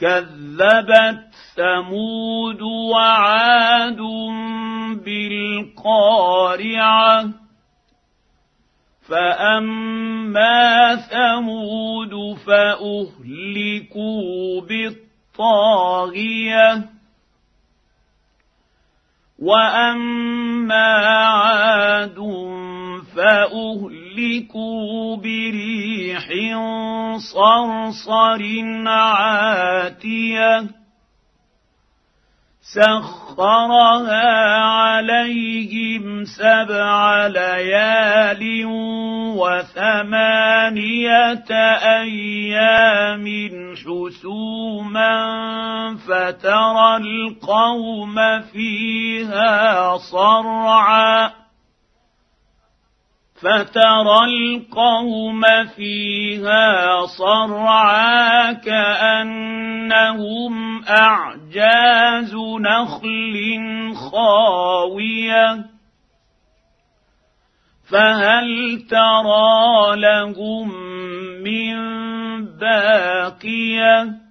كذبت ثمود وعاد بالقارعة. فأما ثمود فأهلكوا بالطاغية. وأما عاد فأهلكوا بريح صرصر عاتية سخرها عليهم سبع ليال وثمانية أيام حسوما فترى القوم فيها صرعا فترى القوم فيها صرعا كأنهم أعجاز نخل خاوية. فهل ترى لهم من باقية؟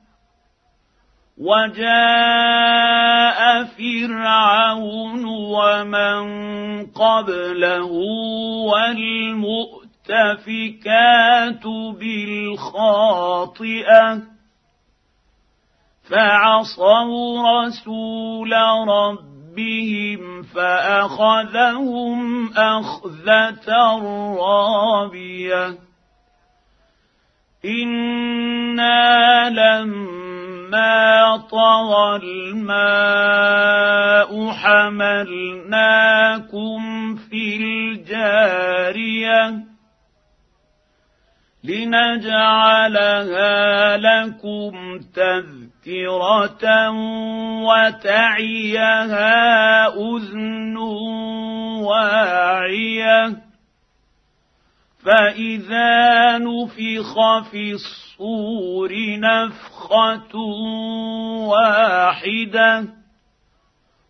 وجاء فرعون ومن قبله والمؤتفكات بالخاطئة فعصوا رسول ربهم فأخذهم أخذة رابية. إنا لما فلما طغى الماء حملناكم في الجارية لنجعلها لكم تذكرة وتعيها أذن واعية فاذا نفخ في الصور نفخه واحدة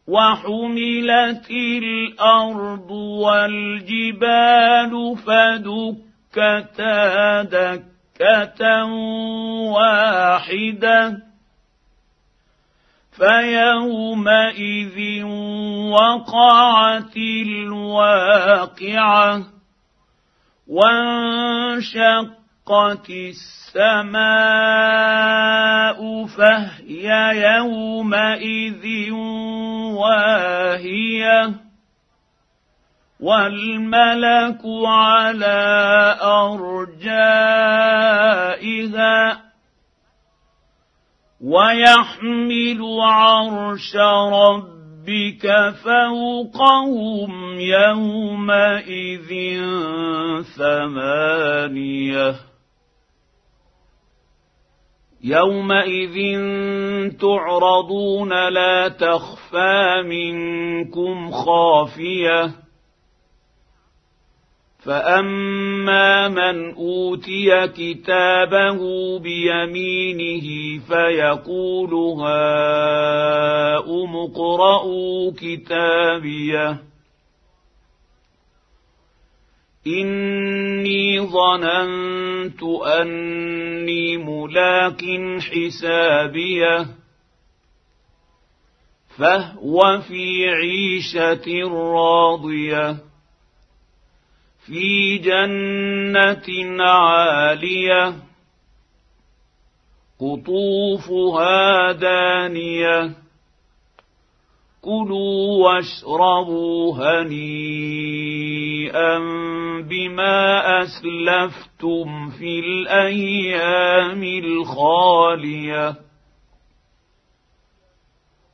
وحملت الأرض والجبال فدكتا دكه واحدة فيومئذ وقعت الواقعه وانشقت السماء فهي يومئذ واهية والملك على أرجائها ويحمل عرش ربك ربك فوقهم يومئذ ثمانيه يومئذ تعرضون لا تخفى منكم خافيه فاما من اوتي كتابه بيمينه فيقول هاؤم اقرءوا كتابيه اني ظننت اني ملاق حسابيه فهو في عيشه راضيه في جنة عالية قطوفها دانية. كلوا واشربوا هنيئا بما أسلفتم في الأيام الخالية.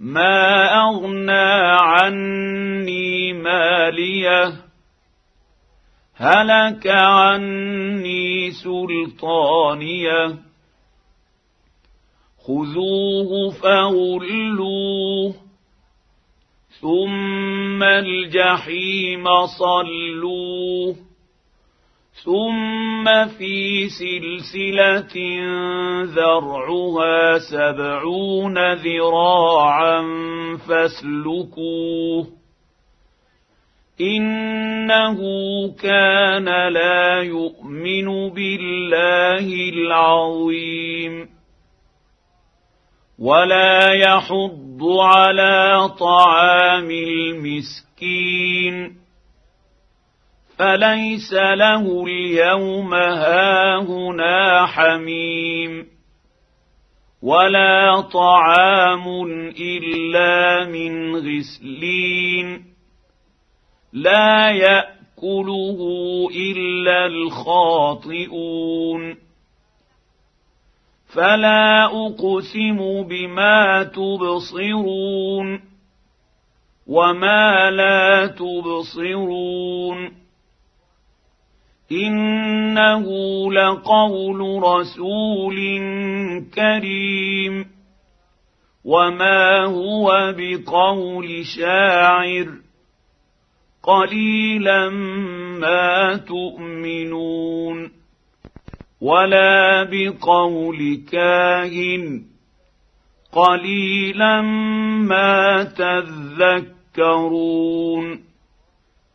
ما أغنى عني ماليه هلك عني سلطانيه خذوه فغلوه ثم الجحيم صلوه. ثم في سلسلة ذرعها سبعون ذراعا فاسلكوه إنه كان لا يؤمن بالله العظيم ولا يحض على طعام المسكين فليس له اليوم هاهنا حميم ولا طعام إلا من غسلين لا يأكله إلا الخاطئون فلا أقسم بما تبصرون وما لا تبصرون انه لقول رسول كريم وما هو بقول شاعر قليلا ما تؤمنون ولا بقول كاهن قليلا ما تذكرون